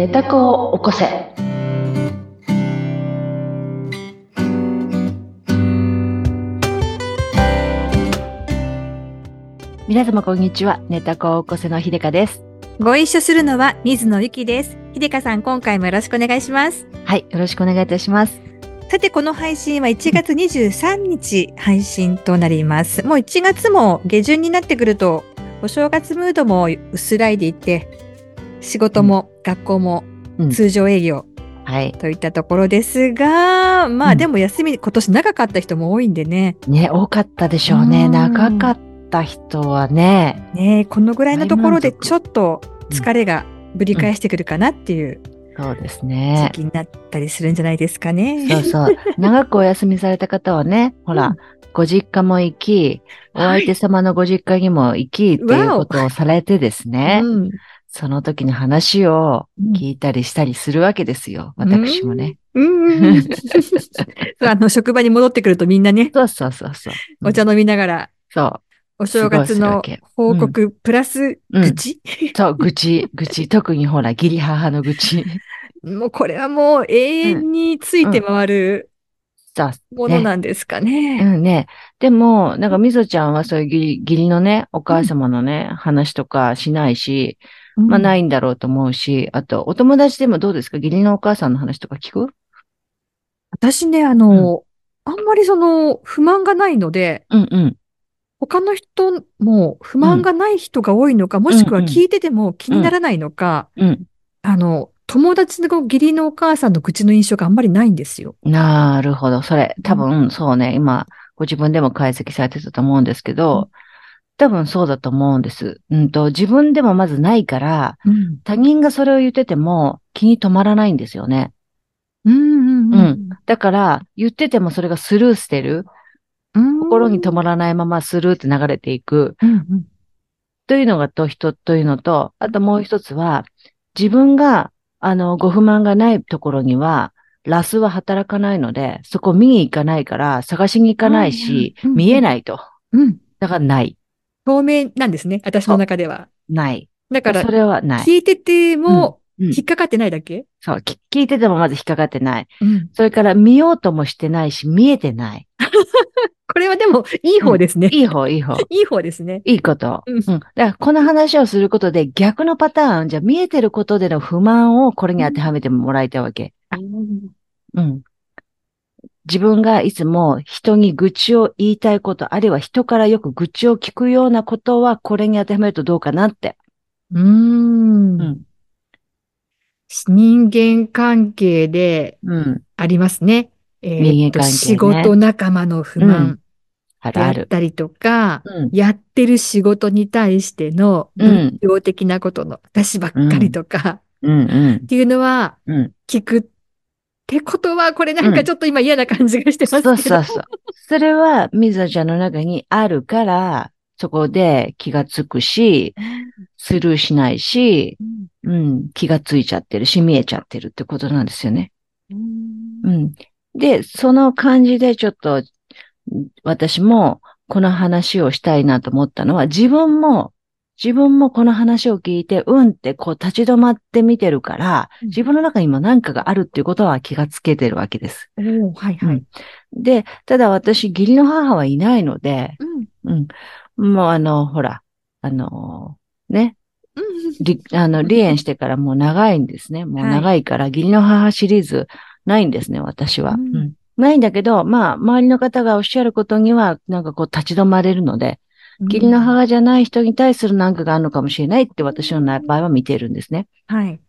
寝た子を起こせ。皆様こんにちは。寝た子を起こせのひでかです。ご一緒するのは水野ゆきです。ひでかさん、今回もよろしくお願いします。はい、よろしくお願いいたします。さて、この配信は1月23日配信となります。もう1月も下旬になってくると、お正月ムードも薄らいでいて、仕事も学校もうん通常営業はい。といったところですが、まうんあでも休み今年長かった人も多いんでね。ね、多かったでしょうね。うん長かった人はね。ねえこのぐらいのところでちょっと疲れがぶり返してくるかなっていうそうです時ね。期になったりするんじゃないですかね。そうそう。長くお休みされた方はね、ほら、うんご実家も行き、お相手様のご実家にも行き、っていうことをされてですね、うんその時の話をうん聞いたりしたりするわけですよ。私もね。うん あの、職場に戻ってくるとみんなね、そうそうそうそう。お茶飲みながら、そう。お正月の報告、プラス、うん愚痴、そう、愚痴、愚痴。特にほら、義理母の愚痴。もうこれはもう永遠について回るそう。ものなんですかね。うんね。でも、なんかみぞちゃんはそういう義理のね、お母様のね、話とかしないし、まあないいんだろうと思うし、あと、お友達でもどうですか？義理のお母さんの話とか聞く？私ね、あの、あんまりその不満がないので、うんうん。他の人も不満がない人が多いのか、もしくは聞いてても気にならないのか、うん。あの、友達の義理のお母さんの愚痴の印象があんまりないんですよ。なるほど。それ、多分、そうね、今、ご自分でも解析されてたと思うんですけど、多分そうだと思うんです。うんと、自分でもまずないから、うん。他人がそれを言ってても気に留まらないんですよね。うんうんうんだから、言っててもそれがスルーしてる。うん。心に止まらないままスルーって流れていく。うんうんというのがと人というのと、あともう一つは、自分が、あの、ご不満がないところには、ラスは働かないので、そこ見に行かないから、探しに行かないし、うんうん見えないと。うん。だからない。透明なんですね、私の中では。ない。だからそ、れはない。聞いててもうん引っかかってないだけ？そう、き聞いててもまず引っかかってない。うん。それから見ようともしてないし、見えてない。これはでも、いい方ですね。いい方、いい方。いい方ですね。いいこと。うんうん。だから、この話をすることで逆のパターン、じゃあ見えてることでの不満をこれに当てはめてもらいたいわけ。うん。自分がいつも人に愚痴を言いたいこと、あるいは人からよく愚痴を聞くようなことはこれに当てはめるとどうかなって。うーんうん人間関係でうん。ありますね。人間関係ね仕事仲間の不満であるある。あったりとか、うん。やってる仕事に対してのうん日常的なことの私ばっかりとか、っていうのはうん。聞くってことは、これなんかちょっと今嫌な感じがしてますけど。そうそうそう。それは、みずちゃんの中にあるから、そこで気がつくし、スルーしないし、うんうん、気がついちゃってるし、見えちゃってるってことなんですよね。うんうん。で、その感じでちょっと、私もこの話をしたいなと思ったのは、自分も、自分もこの話を聞いて、うんってこう立ち止まって見てるから、うん自分の中にも何かがあるっていうことは気がつけてるわけです。おーはいはい。で、ただ私、義理の母はいないので、うんうん。もうあの、ほら、あの、ね、うんりあの、離縁してからもう長いんですね。もうはい長いから、義理の母シリーズないんですね、私は。うんうんないんだけど、まあ、周りの方がおっしゃることには、なんかこう立ち止まれるので、義理の母じゃない人に対するなんかがあるのかもしれないって私の場合は見てるんですね。はい。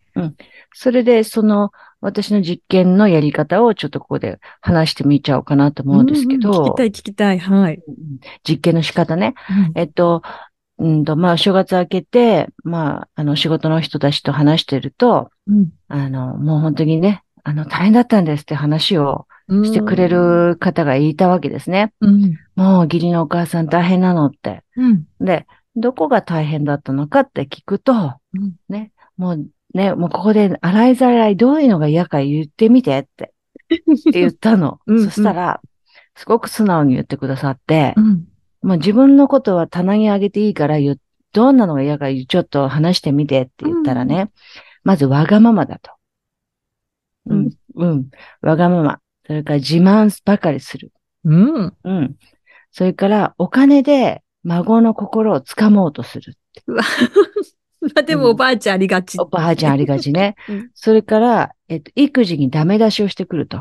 それで、その、私の実験のやり方をちょっとここで話してみちゃおうかなと思うんですけど、うんうん聞きたい聞きたい。はい。うん実験の仕方ね。うんえっと、うんと、まあ、正月明けて、まあ、あの、仕事の人たちと話してると、うんあの、もう本当にね、あの、大変だったんですって話をしてくれ。る方がいたわけですね。うん。もう、義理のお母さん大変なのって。うん。で、どこが大変だったのかって聞くと、うんね、もう、ね、もうここで洗いざらいどういうのが嫌か言ってみてって、って言ったの。うんうんそしたら、すごく素直に言ってくださって、うん。もう自分のことは棚にあげていいからどんなのが嫌かちょっと話してみてって言ったらね、まずわがままだと。ううんん。うん。わがまま。それから自慢ばかりする。うん。うん。それから、お金で孫の心をつかもうとする。うわ まあでもおばあちゃんありがち。おばあちゃんありがちね。うんそれから、えっと、育児にダメ出しをしてくると。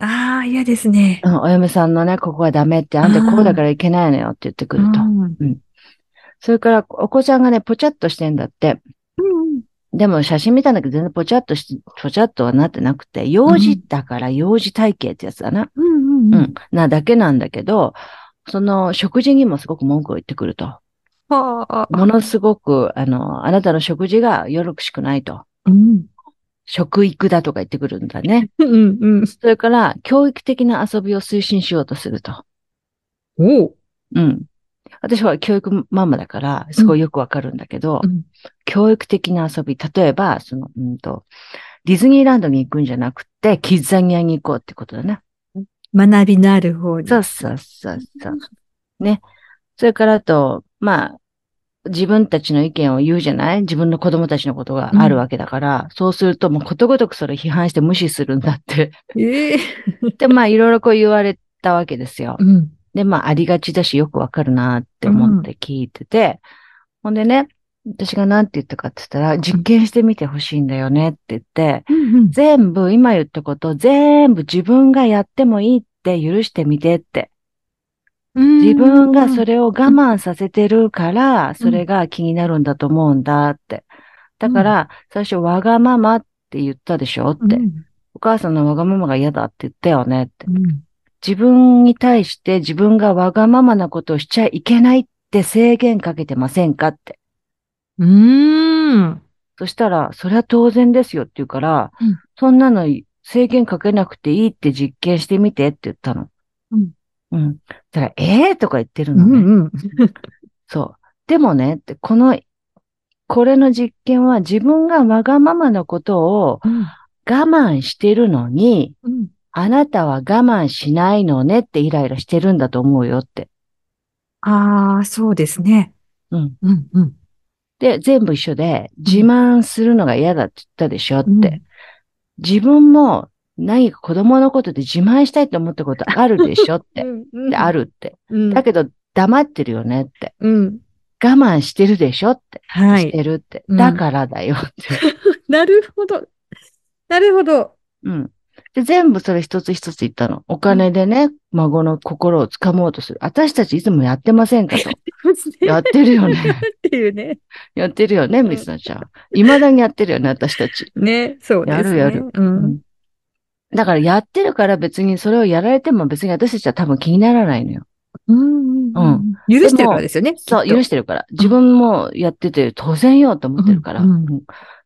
ああ、嫌ですねう。ん、お嫁さんのね、ここはダメって、あんたこうだからいけないのよって言ってくると。うんそれから、お子ちゃんがね、ぽちゃっとしてんだって。うんでも写真見たんだけど全然ぽちゃっとし、ぽちゃっとはなってなくて、幼児だから幼児体型ってやつだな。うんうんううんん。なだけなんだけど、その食事にもすごく文句を言ってくると。はあ。ものすごく、あの、あなたの食事がよろしくないと。うん。食育だとか言ってくるんだね。うんうん。それから、教育的な遊びを推進しようとすると。おう。うん。私は教育ママだから、すごいよくわかるんだけど、うん教育的な遊び、例えば、その、うんと、ディズニーランドに行くんじゃなくて、キッザニアに行こうってことだね。学びのある方に。そうそうそうそう。ね。それからあと、まあ、自分たちの意見を言うじゃない？自分の子供たちのことがあるわけだから、そうするともうことごとくそれ批判して無視するんだって。ええ。で、まあ、いろいろこう言われたわけですよ。うん。で、まあ、ありがちだし、よくわかるなって思って聞いてて、ほんでね、私が何て言ったかって言ったら、実験してみてほしいんだよねって言って、うん全部、今言ったこと、全部自分がやってもいいって許してみてって。うん。自分がそれを我慢させてるから、それが気になるんだと思うんだって。だから、最初、わがままって言ったでしょって。うんお母さんのわがままが嫌だって言ったよねって。うん。自分に対して自分がわがままなことをしちゃいけないって制限かけてませんかって。うーん。そしたら、それは当然ですよって言うから、うんそんなの制限かけなくていいって実験してみてって言ったの。うん。うん。たら、ええー、とか言ってるうのね。んうん。そう。でもね、ってこの、これの実験は自分がわがままなことをうん。我慢してるのに、うん。あなたは我慢しないのねってイライラしてるんだと思うよって。ああ、そうですね。うん。うんうん。で、全部一緒で、自慢するのが嫌だって言ったでしょって。うん自分も何か子供のことで自慢したいと思ったことあるでしょって。うんであ。るって。うん。だけど黙ってるよねって。うん。我慢してるでしょって。してはい。るって。うんだからだよって。なるほど。なるほど。うん。で、全部それ一つ一つ言ったの。お金でね、孫の心をつかもうとする。私たちいつもやってませんかと。やってるよね。っていうね。やってるよね、ミスナちゃん。未だにやってるよね、私たち。ね、そうですね。やるやるう。うんん。だからやってるから別にそれをやられても別に私たちは多分気にならないのよ。うん。うん許してるからですよね。そう、許ししてるから。自分もやってて当然よと思ってるから。うんうんうん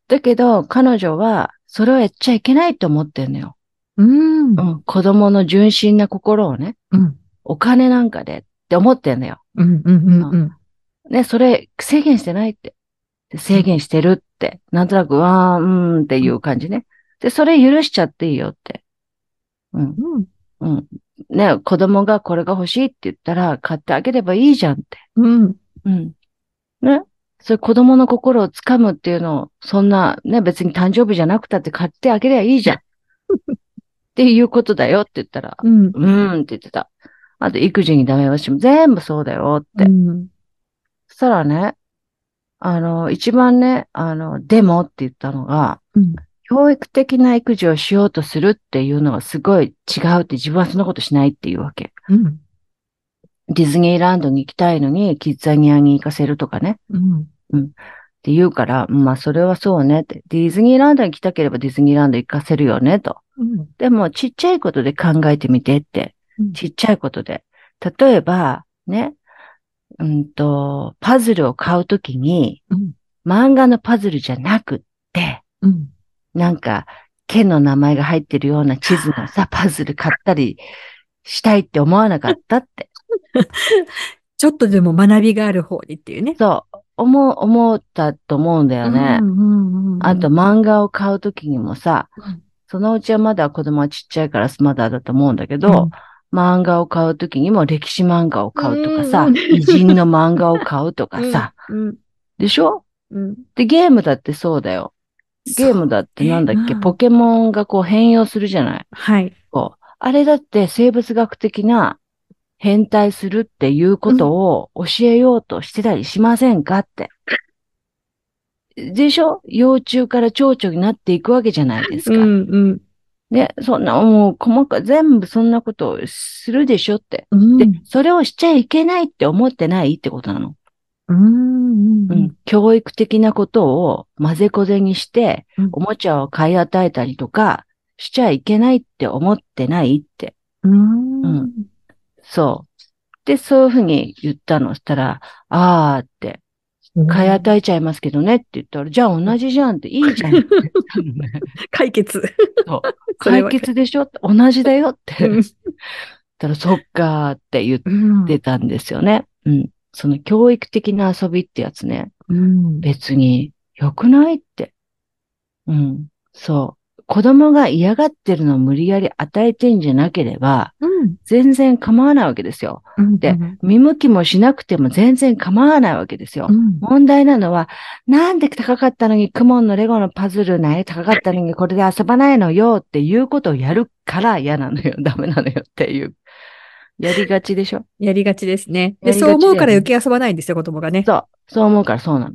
だけど、彼女はそれをやっちゃいけないと思ってるのよ。うん。う。ん。子供の純真な心をね、うん。お金なんかでって思ってんのよ。うん。うん。うん。ね、それ制限してないって。で制限してるって。なんとなく、わー、んっていう感じね。で、それ許しちゃっていいよって。うん。うん。うん。ね、子供がこれが欲しいって言ったら買ってあげればいいじゃんって。うん。うん。ね。それ子供の心をつかむっていうのを、そんなね、別に誕生日じゃなくたって買ってあげればいいじゃん。っていうことだよって言ったら、うん。うーんって言ってた。あと、育児にダメ出しも全部そうだよって。うん。そしたらね、あの、一番ね、あの、でもって言ったのが、うん。教育的な育児をしようとするっていうのはすごい違うって自分はそんなことしないっていうわけ。うん。ディズニーランドに行きたいのに、キッザニアに行かせるとかね。うん。って言うから、まあそれはそうねって。ディズニーランドに来たければディズニーランド行かせるよねと。うん。でもちっちゃいことで考えてみてって。ちっちゃいことで。例えば、ね、うんと、パズルを買うときに、うん。漫画のパズルじゃなくって、うん。なんか、県の名前が入ってるような地図のさ、パズル買ったりしたいって思わなかったって。ちょっとでも学びがある方にっていうね。そう、思う、思ったと思うんだよね。うんうんうん。あと、漫画を買うときにもさ、うんそのうちはまだ子供はちっちゃいからまだだと思うんだけど、うん漫画を買うときにも歴史漫画を買うとかさ、うん偉人の漫画を買うとかさ、うん。でしょ？うん。で、ゲームだってそうだよ。ゲームだってなんだっけ、うんポケモンがこう変容するじゃないはい。こう。あれだって生物学的な変態するっていうことを教えようとしてたりしませんかって。でしょ？幼虫から蝶々になっていくわけじゃないですか。うんうん。ね、そんなもう細か、全部そんなことをするでしょって。うんで、それをしちゃいけないって思ってないってことなの。うんうんうん。教育的なことを混ぜこぜにしてうん、おもちゃを買い与えたりとか、しちゃいけないって思ってないって。うんうんそう。で、そういうふうに言ったの。そしたら、あーって、買い与えちゃいますけどねって言ったら、じゃあ同じじゃんっていいじゃんって言ったのね。解決。そう 解決でしょって同じだよって。たら、そっかーって言っうんてたんですよね。うん。その教育的な遊びってやつね。うん別に良くないって。うん。そう。子供が嫌がってるのを無理やり与えてんじゃなければ、うん全然構わないわけですよ。うんで見向きもしなくても全然構わないわけですよ。うん問題なのは、なんで高かったのに、クモンのレゴのパズルね、高かったのにこれで遊ばないのよっていうことをやるから嫌なのよ、ダメなのよっていう。やりがちでしょ？やりがちですね。で、ねそう思うから余計遊ばないんですよ、子供がね。そう。そう思うからそうなの。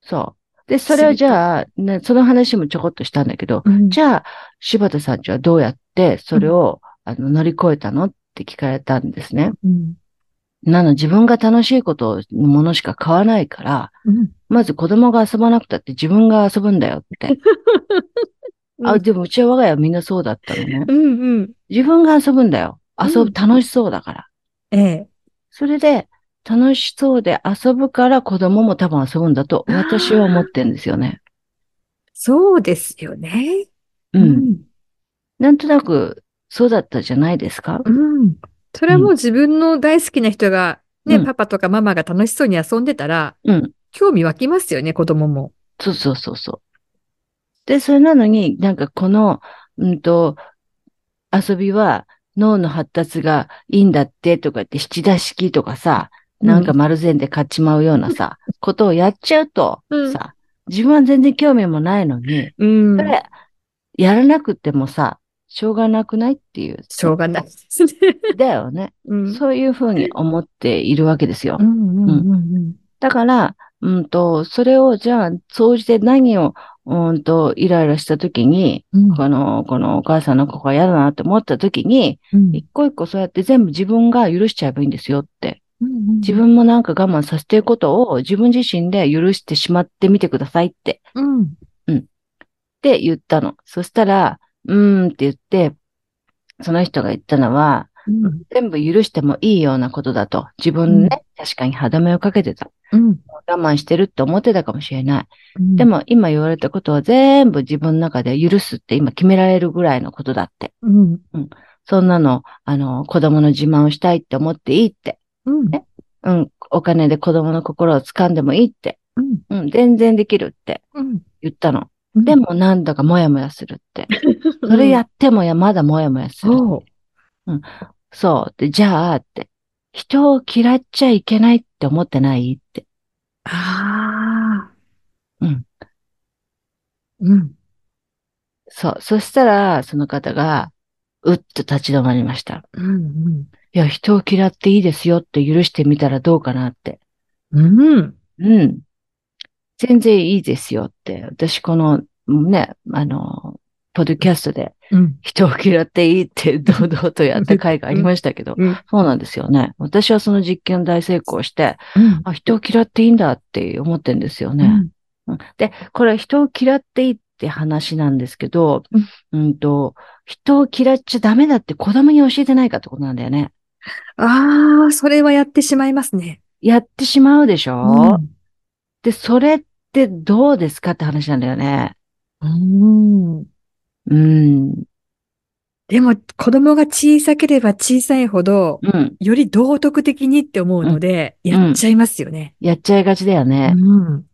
そう。で、それをじゃあ、ね、その話もちょこっとしたんだけど、うんじゃあ、柴田さんちはどうやってそれを、あの乗り越えたのって聞かれたんですね。うんなの、自分が楽しいことのものしか買わないから、うんまず子供が遊ばなくたって自分が遊ぶんだよって。あ、でもうちは我が家はみんなそうだったのね。うんうん。自分が遊ぶんだよ。遊ぶ、うん楽しそうだから。ええ。それで、楽しそうで遊ぶから子供も多分遊ぶんだと私は思ってるんですよね。そうですよね。うん。。なんとなく、そうだったじゃないですか？うん。それはもう自分の大好きな人が、ね、うんパパとかママが楽しそうに遊んでたら、うん。興味湧きますよね、子供も。そうそうそうそう。で、それなのになんかこの、うんと、遊びは脳の発達がいいんだってとか言って七出式とかさ、なんか丸善で買っちまうようなさ、ことをやっちゃうとうんさ、自分は全然興味もないのに、うんそ。れ、やらなくてもさ、しょうがなくないっていう。しょうがないですね。だよね。うん。そういうふうに思っているわけですよう。んうんうんだから、うんと、それをじゃあ、総じて何を、うんと、イライラした時に、うん。この、このお母さんの子が嫌だなって思った時に、うん一個一個そうやって全部自分が許しちゃえばいいんですよって。うん自分もなんか我慢させてることを自分自身で許してしまってみてくださいって、うん。って言ったの。そしたら、うーんって言って、その人が言ったのは、うん。全部許してもいいようなことだと。自分ね、確かに歯止めをかけてた。うん。我慢してるって思ってたかもしれない。うんで、も今言われたことは全部自分の中で許すって今決められるぐらいのことだって。うん。そんなの、あの、子供の自慢をしたいって思っていいって。うん。うん、お金で子供の心を掴んでもいいって。うん。うん、全然できるってうん。言ったの。うんで、もなんだかモヤモヤするって。それやってもや、まだモヤモヤする。そう。そう。で、じゃあって。人を嫌っちゃいけないって思ってないって。ああ。うん。うん。そう。そしたら、その方が、うっと立ち止まりました。うん。いや、人を嫌っていいですよって許してみたらどうかなって。うん。うん。うん。全然いいですよって。私この、ね、あの、ポッドキャストでうん。人を嫌っていいって堂々とやった回がありましたけど、うん。そうなんですよね。私はその実験大成功して、うん。あ、人を嫌っていいんだって思ってんですよね。うんで、これ人を嫌っていいって話なんですけど、うん、と、人を嫌っちゃダメだって子供に教えてないかってことなんだよね。ああ、それはやってしまいますね。やってしまうでしょ、うんで、それってどうですかって話なんだよね。うん。うん。でも、子供が小さければ小さいほど、うん。より道徳的にって思うので、うんやっちゃいますよね。やっちゃいがちだよね。うん。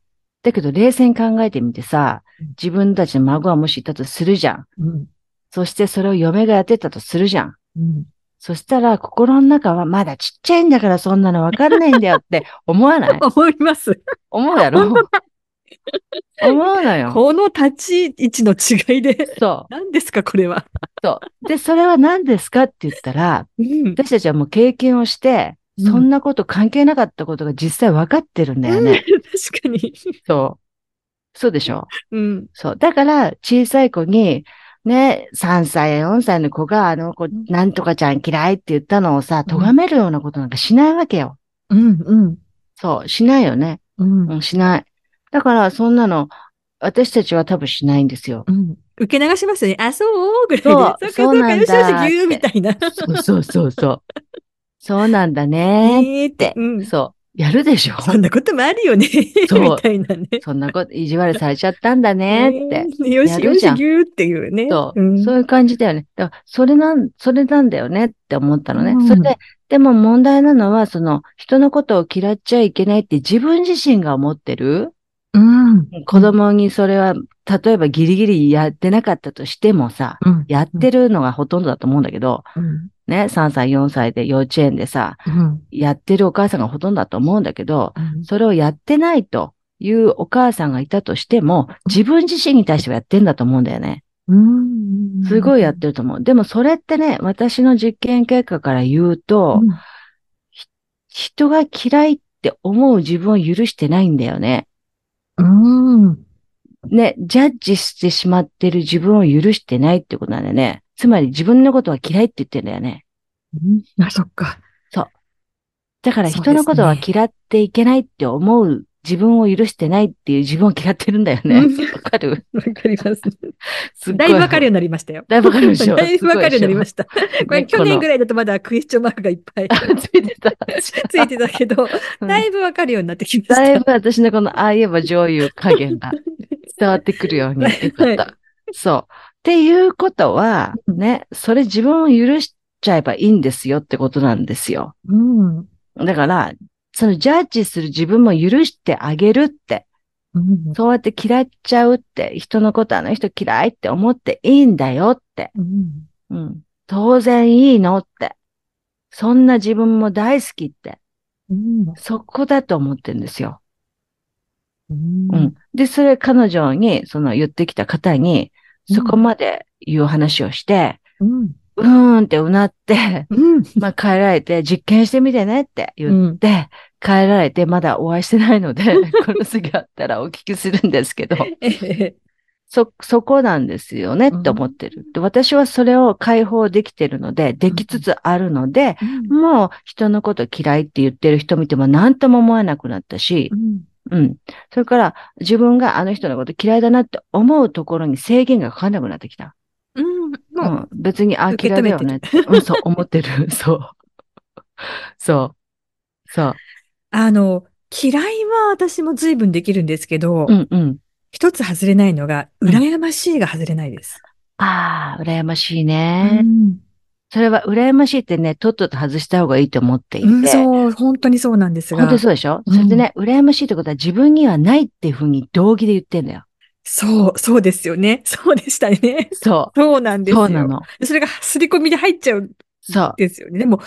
だけど、冷静に考えてみてさうん、自分たちの孫がもしいたとするじゃん。うん。そしてそれを嫁がやってたとするじゃん。うん。そしたら、心の中はまだちっちゃいんだからそんなのわからないんだよって 思わない？思います。思うやろ？思うのよ。この立ち位置の違いで、そ何ですか、これは。う。そう。で、それは何ですかって言ったら、うん。私たちはもう経験をして、うんそんなこと関係なかったことが実際分かってるんだよね。確かに。そう。そうでしょ？うん。そう。だから、小さい子に、ね、3歳、4歳の子が、あの子、なんとかちゃん嫌いって言ったのをさ、うん咎めるようなことなんかしないわけよ。うん、うん。そう、しないよね。うんうん、しない。だから、そんなの、私たちは多分しないんですよ。うん。受け流しますよね。あ、そうぐらいで。そうそうなんだ。そうそうそうそう。そうなんだねえーっってて。。うん。そう。やるでしょ？そんなこともあるよね。そうみたいなね。そんなこと、意地悪されちゃったんだねって。えーよしよし、やるじゃんぎゅーっていうね。そう、んそういう感じだよね。だから、それなん、それなんだよねって思ったのね。うんそれで、でも問題なのは、その、人のことを嫌っちゃいけないって自分自身が思ってる？うん。子供にそれは、例えばギリギリやってなかったとしてもさ、うん。やってるのがほとんどだと思うんだけど、うん。ね、3歳、4歳で幼稚園でさ、うん。やってるお母さんがほとんどだと思うんだけど、うんそれをやってないというお母さんがいたとしても、自分自身に対してはやってんだと思うんだよね。うん。すごいやってると思う。でもそれってね、私の実験結果から言うと、うん人が嫌いって思う自分を許してないんだよね。うん。ね、ジャッジしてしまってる自分を許してないってことなんだよね。つまり自分のことは嫌いって言ってんだよね。あ、そっか。だからそうですね人のことは嫌っていけないって思う自分を許してないっていう自分を嫌ってるんだよね。わうんかる？わかります。すだいぶわかるようになりましたよ。だいぶわかるでしょ？だいぶわかるようになりました。これね去年ぐこらいだとまだクエスチョンマークがいっぱいのついてた。ついてたけど、うんだいぶわかるようになってきました。だいぶ私のこのああ言えば女優加減が伝わってくるようになってくった。はそう。っていうことは、ね、それ自分を許しちゃえばいいんですよってことなんですよ。うん。だから、そのジャッジする自分も許してあげるって、うん。そうやって嫌っちゃうって、人のことあの人嫌いって思っていいんだよって。うん。うん。当然いいのって。そんな自分も大好きって。うん。そこだと思ってるんですよ。うん。うん。で、それ彼女に、その言ってきた方に、そこまで言う話をして、うん。うーんってうなって、うん。まあ帰られて実験してみてねって言って、帰られてまだお会いしてないので、この次あったらお聞きするんですけど、ええ。そ、そこなんですよねって思ってる。で私はそれを解放できてるので、できつつあるので、もう人のこと嫌いって言ってる人見ても何とも思わなくなったし、うん。それから自分があの人のこと嫌いだなって思うところに制限がかかんなくなってきた。うん。うもん。別に、あ、嫌いだよね。うん、そう、思ってる。そう。そう。そう。あの、嫌いは私も随分できるんですけど、うんうん。一つ外れないのが、うん羨ましいが外れないです。ああ、羨ましいね。うんそれは羨ましいってね、とっとと外した方がいいと思っていて。うんそう、本当にそうなんですが。本当にそうでしょ、うんそれでね、羨ましいってことは自分にはないっていうふうに道義で言ってんだよ。そう、そうですよね。そうでしたね。そそうなんう。ですよ。そうなの。それが刷り込みで入っちゃうんそう。ですよね。でも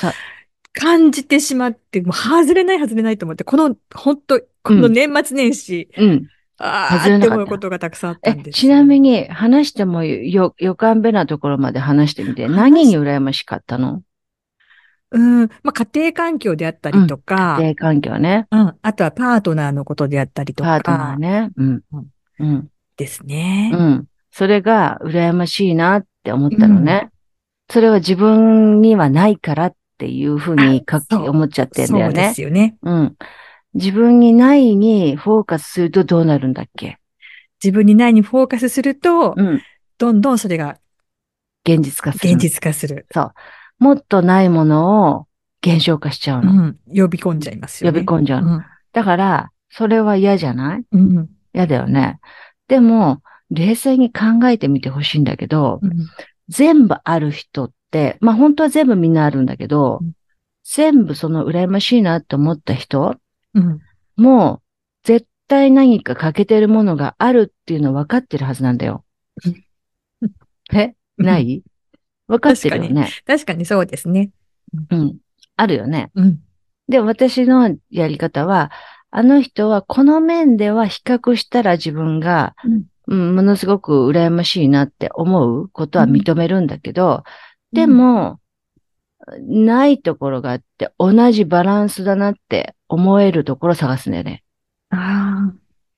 感じてしまって、もう外れない外れないと思って、この、本当この年末年始、うん。あ外れなかったあって思うことがたくさんあったえんで、す。ちなみに話してもよ、よかんべなところまで話してみて、話何に羨ましかったの？うん、まあ家庭環境であったりとか、家庭環境ね。うん、あとはパートナーのことであったりとパートナーか、ね。うんうん。うん。ですね。うん。それが羨ましいなって思ったのね。それは自分にはないからっていうふうにかあそう思っちゃってんだそうでよね。すよね。うん。自分にないにフォーカスするとどうなるんだっけ？自分にないにフォーカスすると、うん。どんどんそれが現実化する。現実化する。もっとないものを現象化しちゃうの。うん、呼び込んじゃいますよね。呼び込んじゃうの。うんだから、それは嫌じゃない？うん嫌だよね。でも、冷静に考えてみてほしいんだけど、うん全部ある人って、まあ本当は全部みんなあるんだけど、うん全部その羨ましいなって思った人うんも、絶対何か欠けてるものがあるっていうの分かってるはずなんだよ。え？ない？分かってるよね。確かにそうですね。うん。あるよね。うん。で、私のやり方は、あの人はこの面では比較したら自分が、うん、ものすごく羨ましいなって思うことは認めるんだけど、でも、ないところがあって、同じバランスだなって思えるところを探すんだよね。あ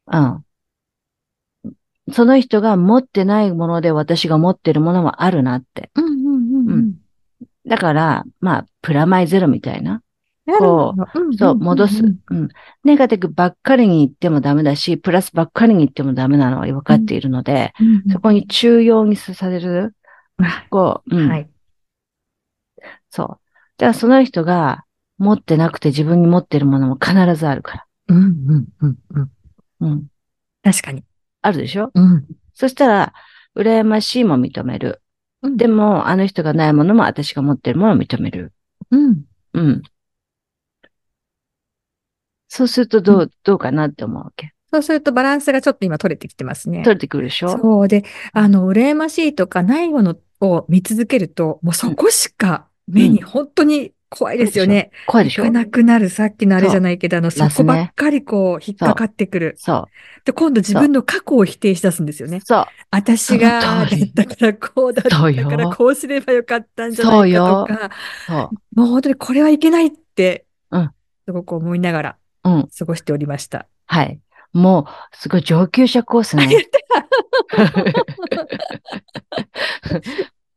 あ。うん。その人が持ってないもので私が持ってるものもあるなって。うんうんうんうん。だから、まあ、プラマイゼロみたいな。なるほどんそう、戻す。うんうん。ネガティブばっかりに言ってもダメだし、プラスばっかりに言ってもダメなのは分かっているので、うんそこに中庸にされる、あこう、うん、はい。そう。だからその人が持ってなくて自分に持ってるものも必ずあるかうんうんうんうん。ら。うん。確かに。あるでしょ？うん。そしたら、羨ましいも認める。うんでも、あの人がないものも私が持ってるものを認める。うん。うん。そうするとどう、どうかなって思うわけ？そうするとバランスがちょっと今取れてきてますね。取れてくるでしょ？そうで、あの、羨ましいとかないものを見続けると、もうそこしか目に本当に怖いですよね。怖いでしょ？行かなくなる、さっきのあれじゃないけど、あの、そこばっかりこう、引っかかってくる。そで、今度自分の過去を否定し出すんですよう。ね。そう。私が、だったからこうだったからこうすればよかったんじゃないかとか、そう。もう本当にこれはいけないって、うんすごく思いながらうん。過ごしておりました。はい。もう、すごい上級者コースね。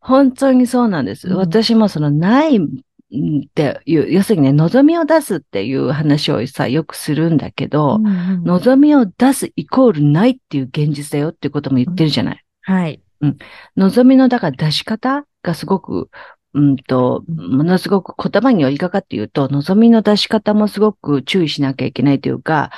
本当にそうなんです。うん私もそのないっていう、要するにね、望みを出すっていう話をさ、よくするんだけど、うんうん望みを出すイコールないっていう現実だよっていうことも言ってるじゃない？はい。望みの、だから出し方がすごく、うんと、ものすごく言葉によりかかって言うと、望みの出し方もすごく注意しなきゃいけないというか、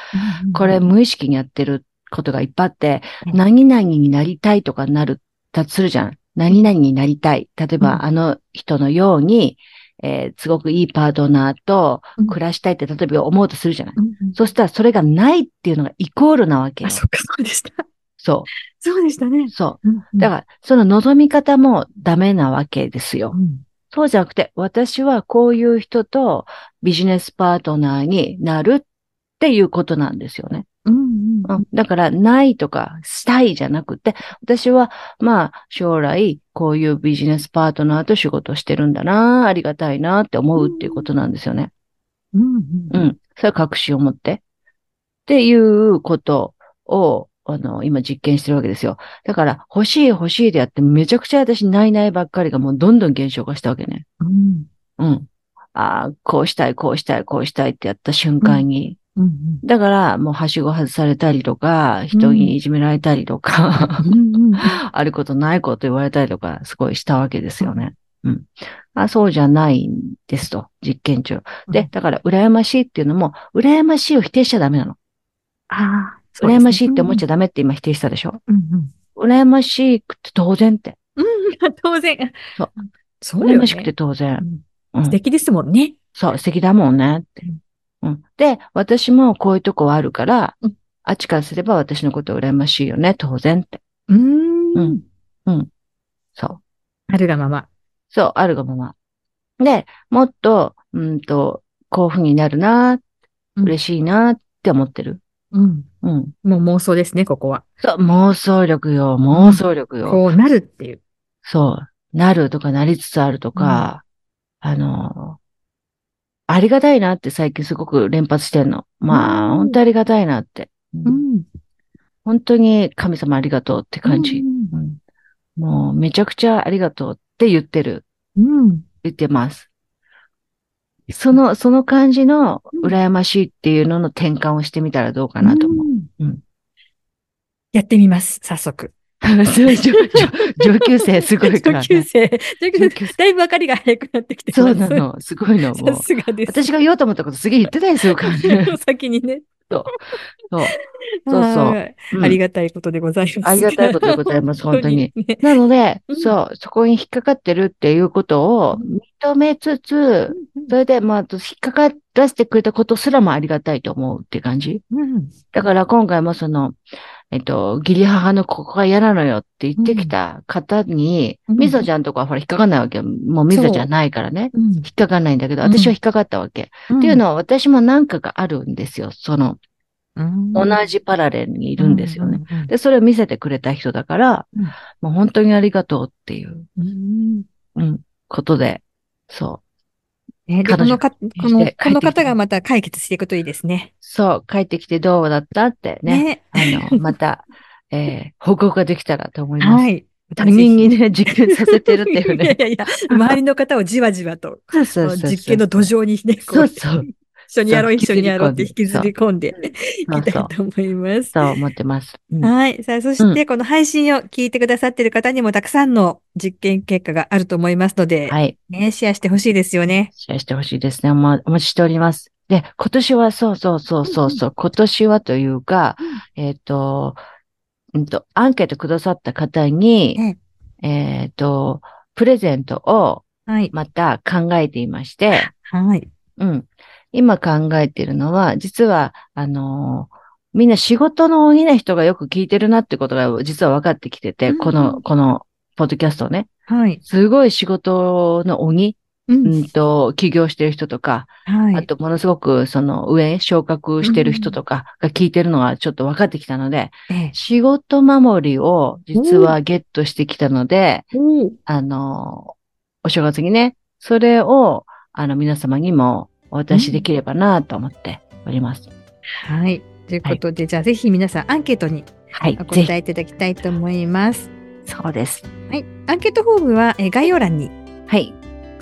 これ無意識にやってることがいっぱいあって、うん何々になりたいとかなる、だとするじゃん。何々になりたい。例えば、うんあの人のように、えーすごくいいパートナーとうん暮らしたいって、例えば思うとするじゃない。うんうんそしたらそれがないっていうのがイコールなわけよあ、。そっか、そうでした。そそうでしたねう。。そうんう。だから、その望み方もダメなわけですよう。んそうじゃなくて、私はこういう人とビジネスパートナーになるっていうことなんですよね。うんうんうん、だから、ないとか、したいじゃなくて、私は、まあ、将来、こういうビジネスパートナーと仕事してるんだな、ありがたいなって思うっていうことなんですよね。うんううんん。それは確信を持って。っていうことを、あの、今実験してるわけですよ。だから、欲しい欲しいでやって、めちゃくちゃ私、ないないばっかりがもうどんどん減少化したわけね。うんうん。ああ、こうしたい、こうしたい、こうしたいってやった瞬間に、うんだから、もう、はしご外されたりとか、人にいじめられたりとか、あることないこと言われたりとか、すごいしたわけですよね。うん。あ、そうじゃないんですと、実験中。で、だから、羨ましいっていうのも、羨ましいを否定しちゃダメなの。ああ、羨ましいって思っちゃゃダメって今否定したでしょうんうん羨ましくて当然って。うん。当然。そう。そうね羨ましくて当然。うん素敵ですもんね。そう、素敵だもんねって。うん。で、私もこういうとこはあるから、うんあっちからすれば私のこと羨ましいよね、当然って。うーうんん。そう。あるがまま。そう、あるがまま。で、もっと、うんと、こういう風になるな、うん嬉しいなって思ってる。うん。うん。もう妄想ですね、ここは。そう、妄想力よ、妄想力よ。こうなるっていう。そう。なるとかなりつつあるとか、あの、ありがたいなって最近すごく連発してんの。まあ、うん本当ありがたいなって。ん。本当に神様ありがとうって感じ。うんうんもうめちゃくちゃありがとうって言ってる。うん。言ってます。その、その感じのうん羨ましいっていうのの転換をしてみたらどうかなと思う。うんうんやってみます、早速。上上上級生すごいから、ね。上級生。上級生。だいぶ分かりが早くなってきてそうなの。すごいの。もさうすがです。私が言おうと思ったことすげえ言ってたりするからね。先にね。そう。そう。そうそうありがたいことでございます。ありがたいことでございます、本当に。ね。なので、うんそう、そこに引っかかってるっていうことを認めつつ、それで、まあ、引っかからせてくれたことすらもありがたいと思うって感じ。うん。だから今回もその、えっと、義理母のここが嫌なのよって言ってきた方に、うんみぞちゃんとかはほら引っかかんないわけよ。もうみぞじゃないからね。うん。引っかかんないんだけど、うん私は引っかかったわけ。っていうのは私も何かがあるんですよ。その、うん同じパラレルにいるんですよね。うんうんで、それを見せてくれた人だから、うんもう本当にありがとうっていう、うんうん、ことで、そう。このか、この、この方がまた解決していくといいですね。そう、帰ってきてどうだったってね。ね。あの、また、えー報告ができたらと思います。はい。他人にね、実験させてるっていう いやねい。やいや、周りの方をじわじわと、そうそうそうそう。実験の土壌にね、こそうそう。一緒にやろう、一緒にやろうって引きずり込んでい きたいと思います。そう思ってます。うんはい。さあ、そして、この配信を聞いてくださっている方にもたくさんの実験結果があると思いますので、はい。ね、シェアしてほしいですよね。シェアしてほしいですね。お待ちしております。で、今年は、そうそうそうそうそう、今年はというか、えっ、と、うんと、アンケートくださった方に、えっ、と、プレゼントをはい。また考えていまして、はい。うん。今考えているのは、実は、あのーみんな仕事の多いな人がよく聞いてるなってことが実は分かってきてて、うんこの、この、ポッドキャストをね。はい。すごい仕事の鬼、う。うんんと、起業してる人とか、はい。あとものすごくその上、昇格してる人とかが聞いてるのがちょっと分かってきたので、ええ仕事守りを実はゲットしてきたので、あの、お正月にね、それを、あの、皆様にもお渡しできればなと思っております。はい。ということで、じゃあぜひ皆さんアンケートにはいお。答えいただきたいと思います。そうです。はい。アンケートフォームはえー概要欄にはい。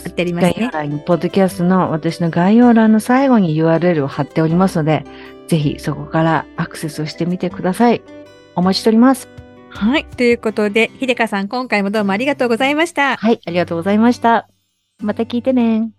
貼ってあります概要ね。欄に、ポッドキャストの私の概要欄の最後に URL を貼っておりますので、ぜひそこからアクセスをしてみてください。お待ちしております。はい。ということで、ひでかさん、今回もどうもありがとうございました。はい。ありがとうございました。また聞いてね。